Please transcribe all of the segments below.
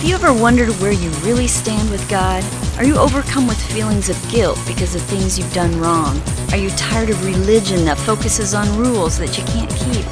Have you ever wondered where you really stand with God? Are you overcome with feelings of guilt because of things you've done wrong? Are you tired of religion that focuses on rules that you can't keep?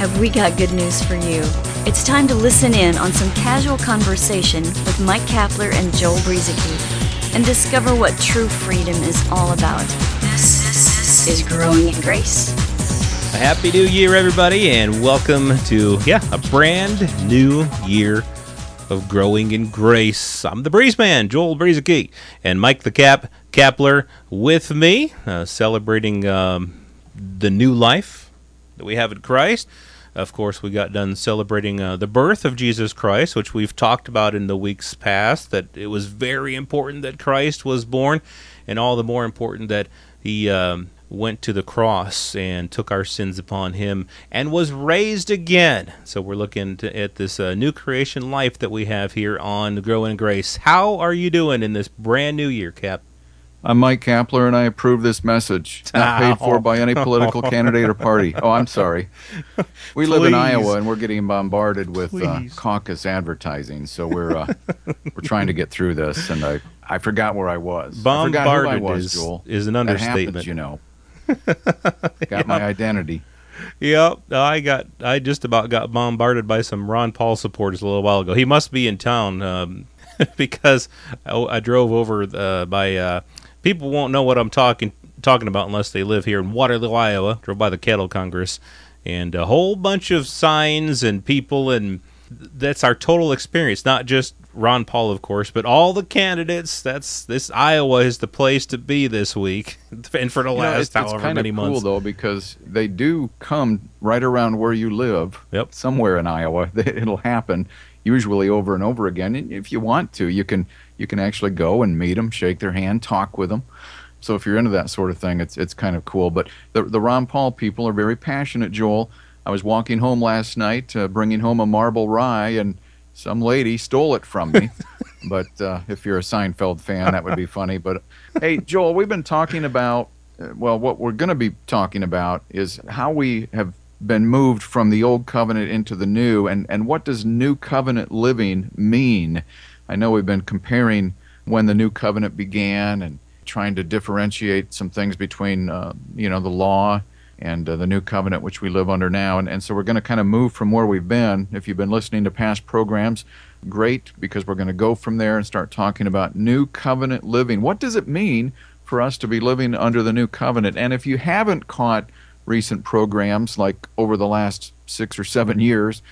Have we got good news for you? It's time to listen in on some casual conversation with Mike Kapler and Joel Brueseke and discover what true freedom is all about. This is Growing in Grace. A happy new year, everybody, and welcome to, yeah, a brand new year of growing in grace. I'm the Breeze Man, Joel Brueseke, and Mike the Cap Kapler with me, uh, celebrating um, the new life that we have in Christ. Of course, we got done celebrating uh, the birth of Jesus Christ, which we've talked about in the weeks past. That it was very important that Christ was born, and all the more important that he. Um, went to the cross and took our sins upon him and was raised again. So we're looking to, at this uh, new creation life that we have here on Growing in Grace. How are you doing in this brand new year, Cap? I'm Mike Kapler, and I approve this message. Not paid for by any political candidate or party. Oh, I'm sorry. We live in Iowa, and we're getting bombarded with uh, caucus advertising. So we're uh, we're trying to get through this, and I I forgot where I was. Bombarded I forgot who I was, is, Joel. is an understatement. happens, you know. Got my identity. Yep, I got. I just about got bombarded by some Ron Paul supporters a little while ago. He must be in town um, because I, I drove over uh, by. Uh, people won't know what I'm talking talking about unless they live here in Waterloo, Iowa. Drove by the Cattle Congress, and a whole bunch of signs and people, and that's our total experience. Not just Ron Paul, of course, but all the candidates. That's this Iowa is the place to be this week, and for the You know, last it's, it's however kind many of months. cool though because they do come right around where you live. Yep. Somewhere in Iowa, it'll happen. Usually over and over again. And if you want to, you can you can actually go and meet them, shake their hand, talk with them. So if you're into that sort of thing, it's it's kind of cool. But the the Ron Paul people are very passionate. Joel, I was walking home last night, uh, bringing home a marble rye, and some lady stole it from me. but uh, if you're a Seinfeld fan, that would be funny. But hey, Joel, we've been talking about uh, well, what we're going to be talking about is how we have been moved from the old covenant into the new, and, and what does new covenant living mean? I know we've been comparing when the new covenant began and trying to differentiate some things between, uh, you know, the law and uh, the new covenant which we live under now. And, and so we're going to kind of move from where we've been. If you've been listening to past programs, great, because we're going to go from there and start talking about new covenant living. What does it mean for us to be living under the new covenant? And if you haven't caught recent programs like over the last six or seven years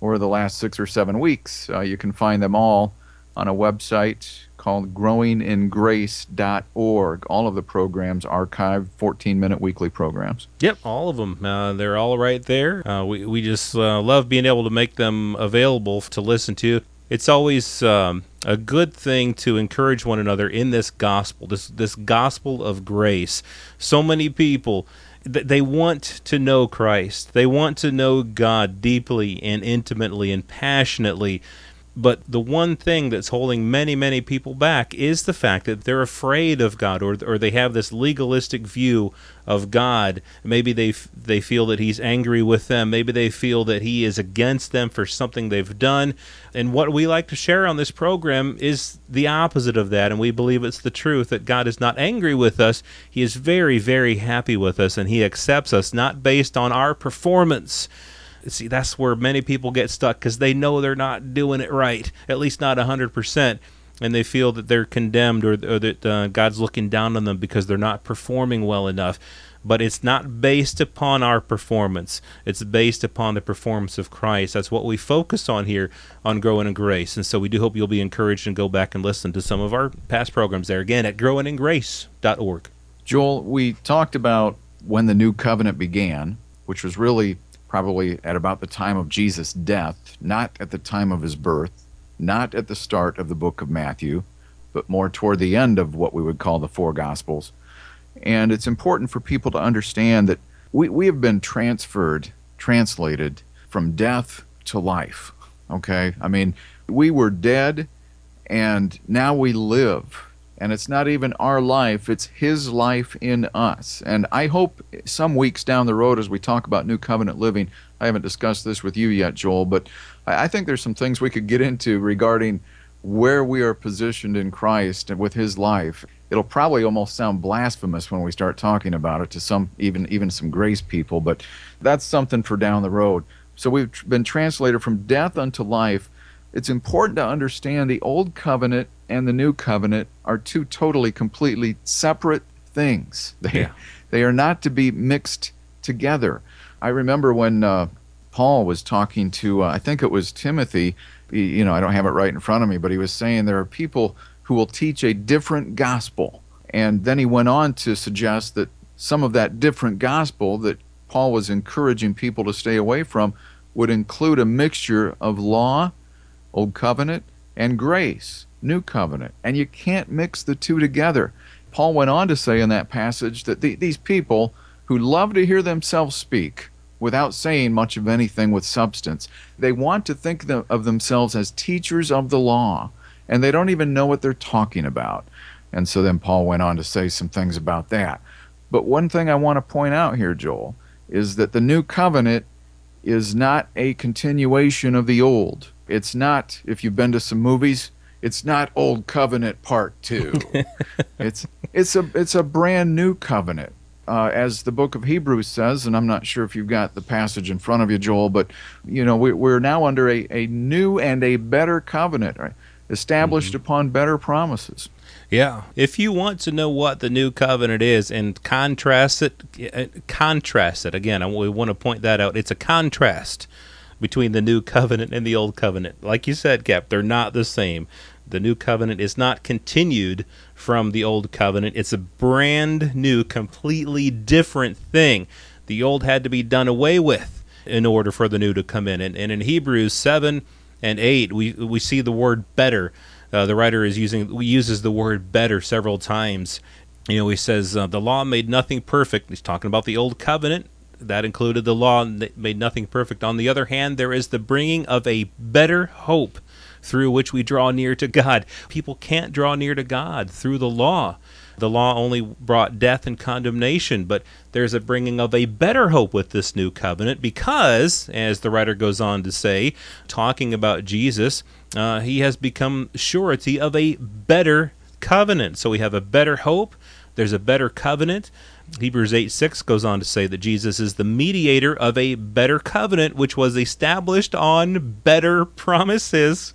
or the last six or seven weeks, uh, you can find them all on a website called growingingrace.org. All of the programs archived, 14 minute weekly programs. Yep, all of them. Uh, they're all right there. Uh, we we just uh, love being able to make them available to listen to. It's always um, a good thing to encourage one another in this gospel, this this gospel of grace. So many people th- they want to know Christ. They want to know God deeply and intimately and passionately. But the one thing that's holding many, many people back is the fact that they're afraid of God, or or they have this legalistic view of God. Maybe they they feel that He's angry with them. Maybe they feel that He is against them for something they've done. And what we like to share on this program is the opposite of that, and we believe it's the truth that God is not angry with us. He is very, very happy with us, and He accepts us not based on our performance. See, that's where many people get stuck because they know they're not doing it right, at least not 100%, and they feel that they're condemned or, or that uh, God's looking down on them because they're not performing well enough. But it's not based upon our performance, it's based upon the performance of Christ. That's what we focus on here on Growing in Grace. And so we do hope you'll be encouraged and go back and listen to some of our past programs there again at growingingrace.org. Joel, we talked about when the new covenant began, which was really probably at about the time of Jesus' death, not at the time of his birth, not at the start of the book of Matthew, but more toward the end of what we would call the four Gospels. And it's important for people to understand that we, we have been transferred, translated from death to life. Okay? I mean, we were dead and now we live. And it's not even our life, it's His life in us. And I hope some weeks down the road, as we talk about New Covenant living, I haven't discussed this with you yet, Joel, but I think there's some things we could get into regarding where we are positioned in Christ and with His life. It'll probably almost sound blasphemous when we start talking about it to some, even even some grace people, but that's something for down the road. So we've been translated from death unto life it's important to understand the old covenant and the new covenant are two totally completely separate things. They, yeah. they are not to be mixed together. I remember when uh, paul was talking to uh, i think it was timothy you know i don't have it right in front of me but he was saying there are people who will teach a different gospel. And then he went on to suggest that some of that different gospel that paul was encouraging people to stay away from would include a mixture of law Old Covenant, and grace, New Covenant. And you can't mix the two together. Paul went on to say in that passage that the, these people who love to hear themselves speak without saying much of anything with substance, they want to think of themselves as teachers of the law, and they don't even know what they're talking about. And so then Paul went on to say some things about that. But one thing I want to point out here, Joel, is that the new covenant is not a continuation of the old. It's not, if you've been to some movies, it's not Old Covenant Part Two. it's it's a it's a brand new covenant, uh, as the Book of Hebrews says. And I'm not sure if you've got the passage in front of you, Joel, but you know we, we're now under a, a new and a better covenant, right? established mm-hmm. upon better promises. Yeah. If you want to know what the new covenant is and contrast it, uh, contrast it again. We want to point that out. It's a contrast between the new covenant and the old covenant. Like you said, Cap, they're not the same. The new covenant is not continued from the old covenant. It's a brand new, completely different thing. The old had to be done away with in order for the new to come in. And, and in Hebrews 7 and 8, we, we see the word better. Uh, the writer is using uses the word better several times. You know, he says uh, the law made nothing perfect. He's talking about the old covenant that included the law that made nothing perfect. On the other hand, there is the bringing of a better hope through which we draw near to God. People can't draw near to God through the law. The law only brought death and condemnation, but there's a bringing of a better hope with this new covenant because, as the writer goes on to say, talking about Jesus, uh, he has become surety of a better covenant. So we have a better hope, there's a better covenant, Hebrews 8 6 goes on to say that Jesus is the mediator of a better covenant, which was established on better promises.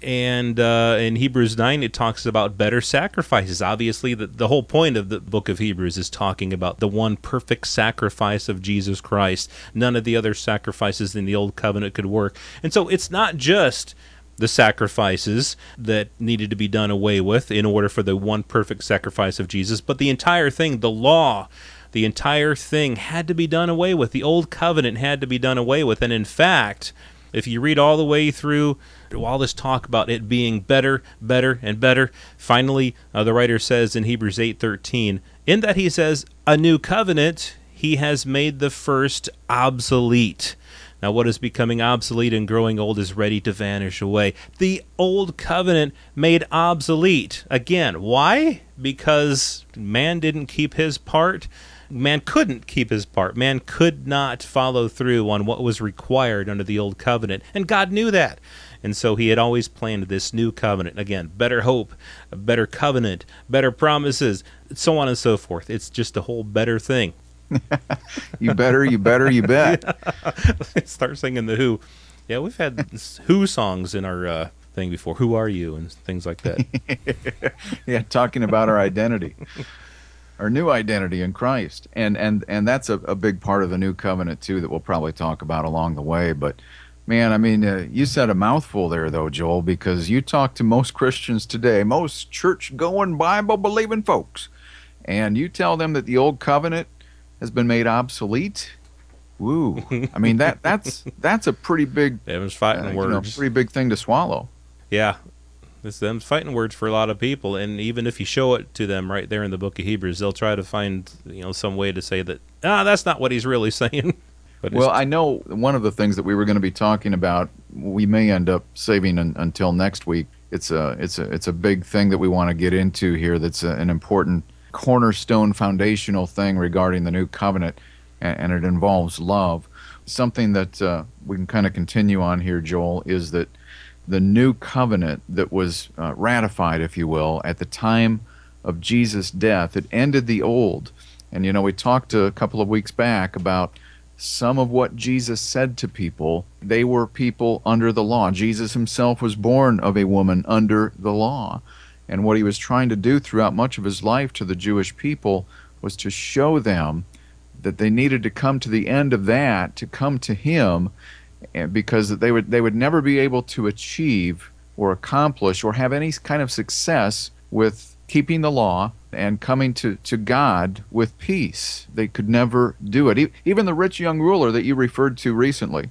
And uh, in Hebrews 9, it talks about better sacrifices. Obviously, the, the whole point of the book of Hebrews is talking about the one perfect sacrifice of Jesus Christ. None of the other sacrifices in the old covenant could work. And so it's not just the sacrifices that needed to be done away with in order for the one perfect sacrifice of Jesus, but the entire thing, the law, the entire thing had to be done away with. The old covenant had to be done away with. And in fact, if you read all the way through all this talk about it being better, better, and better, finally uh, the writer says in Hebrews 8:13, in that he says, "A new covenant he has made the first obsolete." Now, what is becoming obsolete and growing old is ready to vanish away. The old covenant made obsolete. Again, why? Because man didn't keep his part. Man couldn't keep his part. Man could not follow through on what was required under the old covenant. And God knew that. And so he had always planned this new covenant. Again, better hope, better covenant, better promises, so on and so forth. It's just a whole better thing. you better, you better, you bet. Start singing the Who. Yeah, we've had Who songs in our uh, thing before. Who are you and things like that. yeah, talking about our identity, our new identity in Christ, and and and that's a, a big part of the new covenant too that we'll probably talk about along the way. But man, I mean, uh, you said a mouthful there though, Joel, because you talk to most Christians today, most church-going, Bible-believing folks, and you tell them that the old covenant has been made obsolete. Woo! I mean that that's that's a pretty big. Them's fighting uh, words. You know, pretty big thing to swallow. Yeah, it's them fighting words for a lot of people, and even if you show it to them right there in the Book of Hebrews, they'll try to find you know some way to say that ah that's not what he's really saying. but well, I know one of the things that we were going to be talking about, we may end up saving an, until next week, it's a it's a it's a big thing that we want to get into here. That's a, an important cornerstone foundational thing regarding the new covenant, and, and it involves love. Something that uh, we can kind of continue on here, Joel, is that the new covenant that was uh, ratified, if you will, at the time of Jesus' death, it ended the old. And you know, we talked a couple of weeks back about some of what Jesus said to people. They were people under the law. Jesus himself was born of a woman under the law. And what he was trying to do throughout much of his life to the Jewish people was to show them that they needed to come to the end of that, to come to him, eh, because they would they would never be able to achieve or accomplish or have any kind of success with keeping the law and coming to, to God with peace. They could never do it. Even the rich young ruler that you referred to recently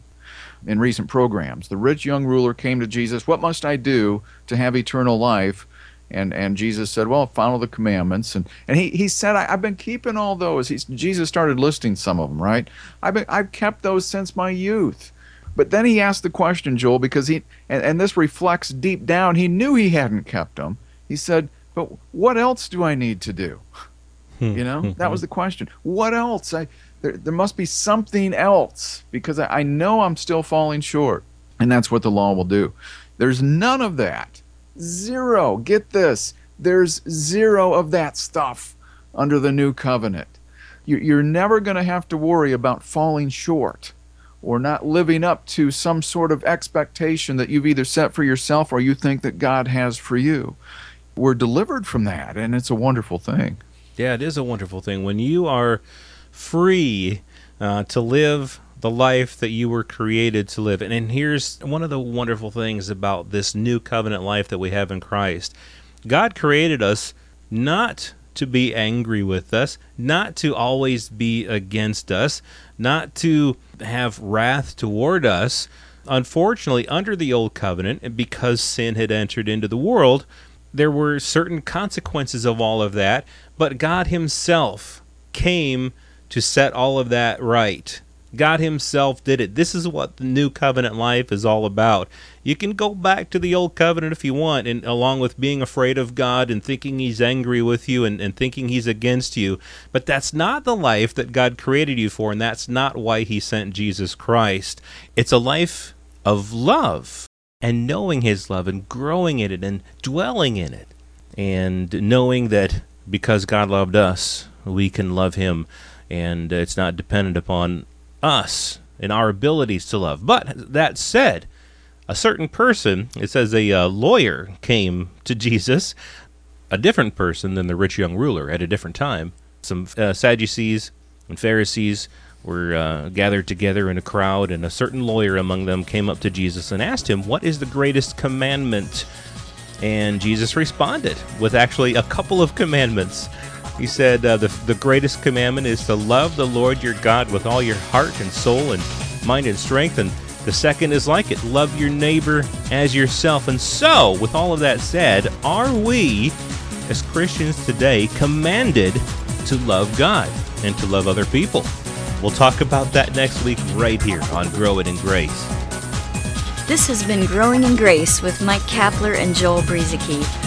in recent programs, the rich young ruler came to Jesus, What must I do to have eternal life? And, and Jesus said, Well, follow the commandments. And, and he, he said, I, have been keeping all those. He's, Jesus started listing some of them, right? I've, been, I've kept those since my youth. But then he asked the question, Joel, because he, and, and this reflects deep down, he knew he hadn't kept them. He said, But what else do I need to do? Hmm. you know, hmm. that was the question. What else? I, there, there must be something else because I, I know I'm still falling short. And that's what the law will do. There's none of that Zero. Get this. There's zero of that stuff under the new covenant. You're never going to have to worry about falling short or not living up to some sort of expectation that you've either set for yourself or you think that God has for you. We're delivered from that, and it's a wonderful thing. Yeah, it is a wonderful thing. When you are free uh, to live the life that you were created to live. And, and here's one of the wonderful things about this new covenant life that we have in Christ God created us not to be angry with us, not to always be against us, not to have wrath toward us. Unfortunately, under the old covenant, because sin had entered into the world, there were certain consequences of all of that, but God Himself came to set all of that right. God Himself did it. This is what the new covenant life is all about. You can go back to the old covenant if you want, and along with being afraid of God and thinking He's angry with you and, and thinking He's against you. But that's not the life that God created you for, and that's not why He sent Jesus Christ. It's a life of love and knowing His love and growing in it and dwelling in it, and knowing that because God loved us, we can love Him and it's not dependent upon us and our abilities to love. But that said, a certain person, it says a uh, lawyer came to Jesus, a different person than the rich young ruler at a different time. Some uh, Sadducees and Pharisees were uh, gathered together in a crowd, and a certain lawyer among them came up to Jesus and asked him, What is the greatest commandment? And Jesus responded with actually a couple of commandments. He said, uh, the, the greatest commandment is to love the Lord your God with all your heart and soul and mind and strength. And the second is like it love your neighbor as yourself. And so, with all of that said, are we, as Christians today, commanded to love God and to love other people? We'll talk about that next week right here on Growing in Grace. This has been Growing in Grace with Mike Kapler and Joel Brueseke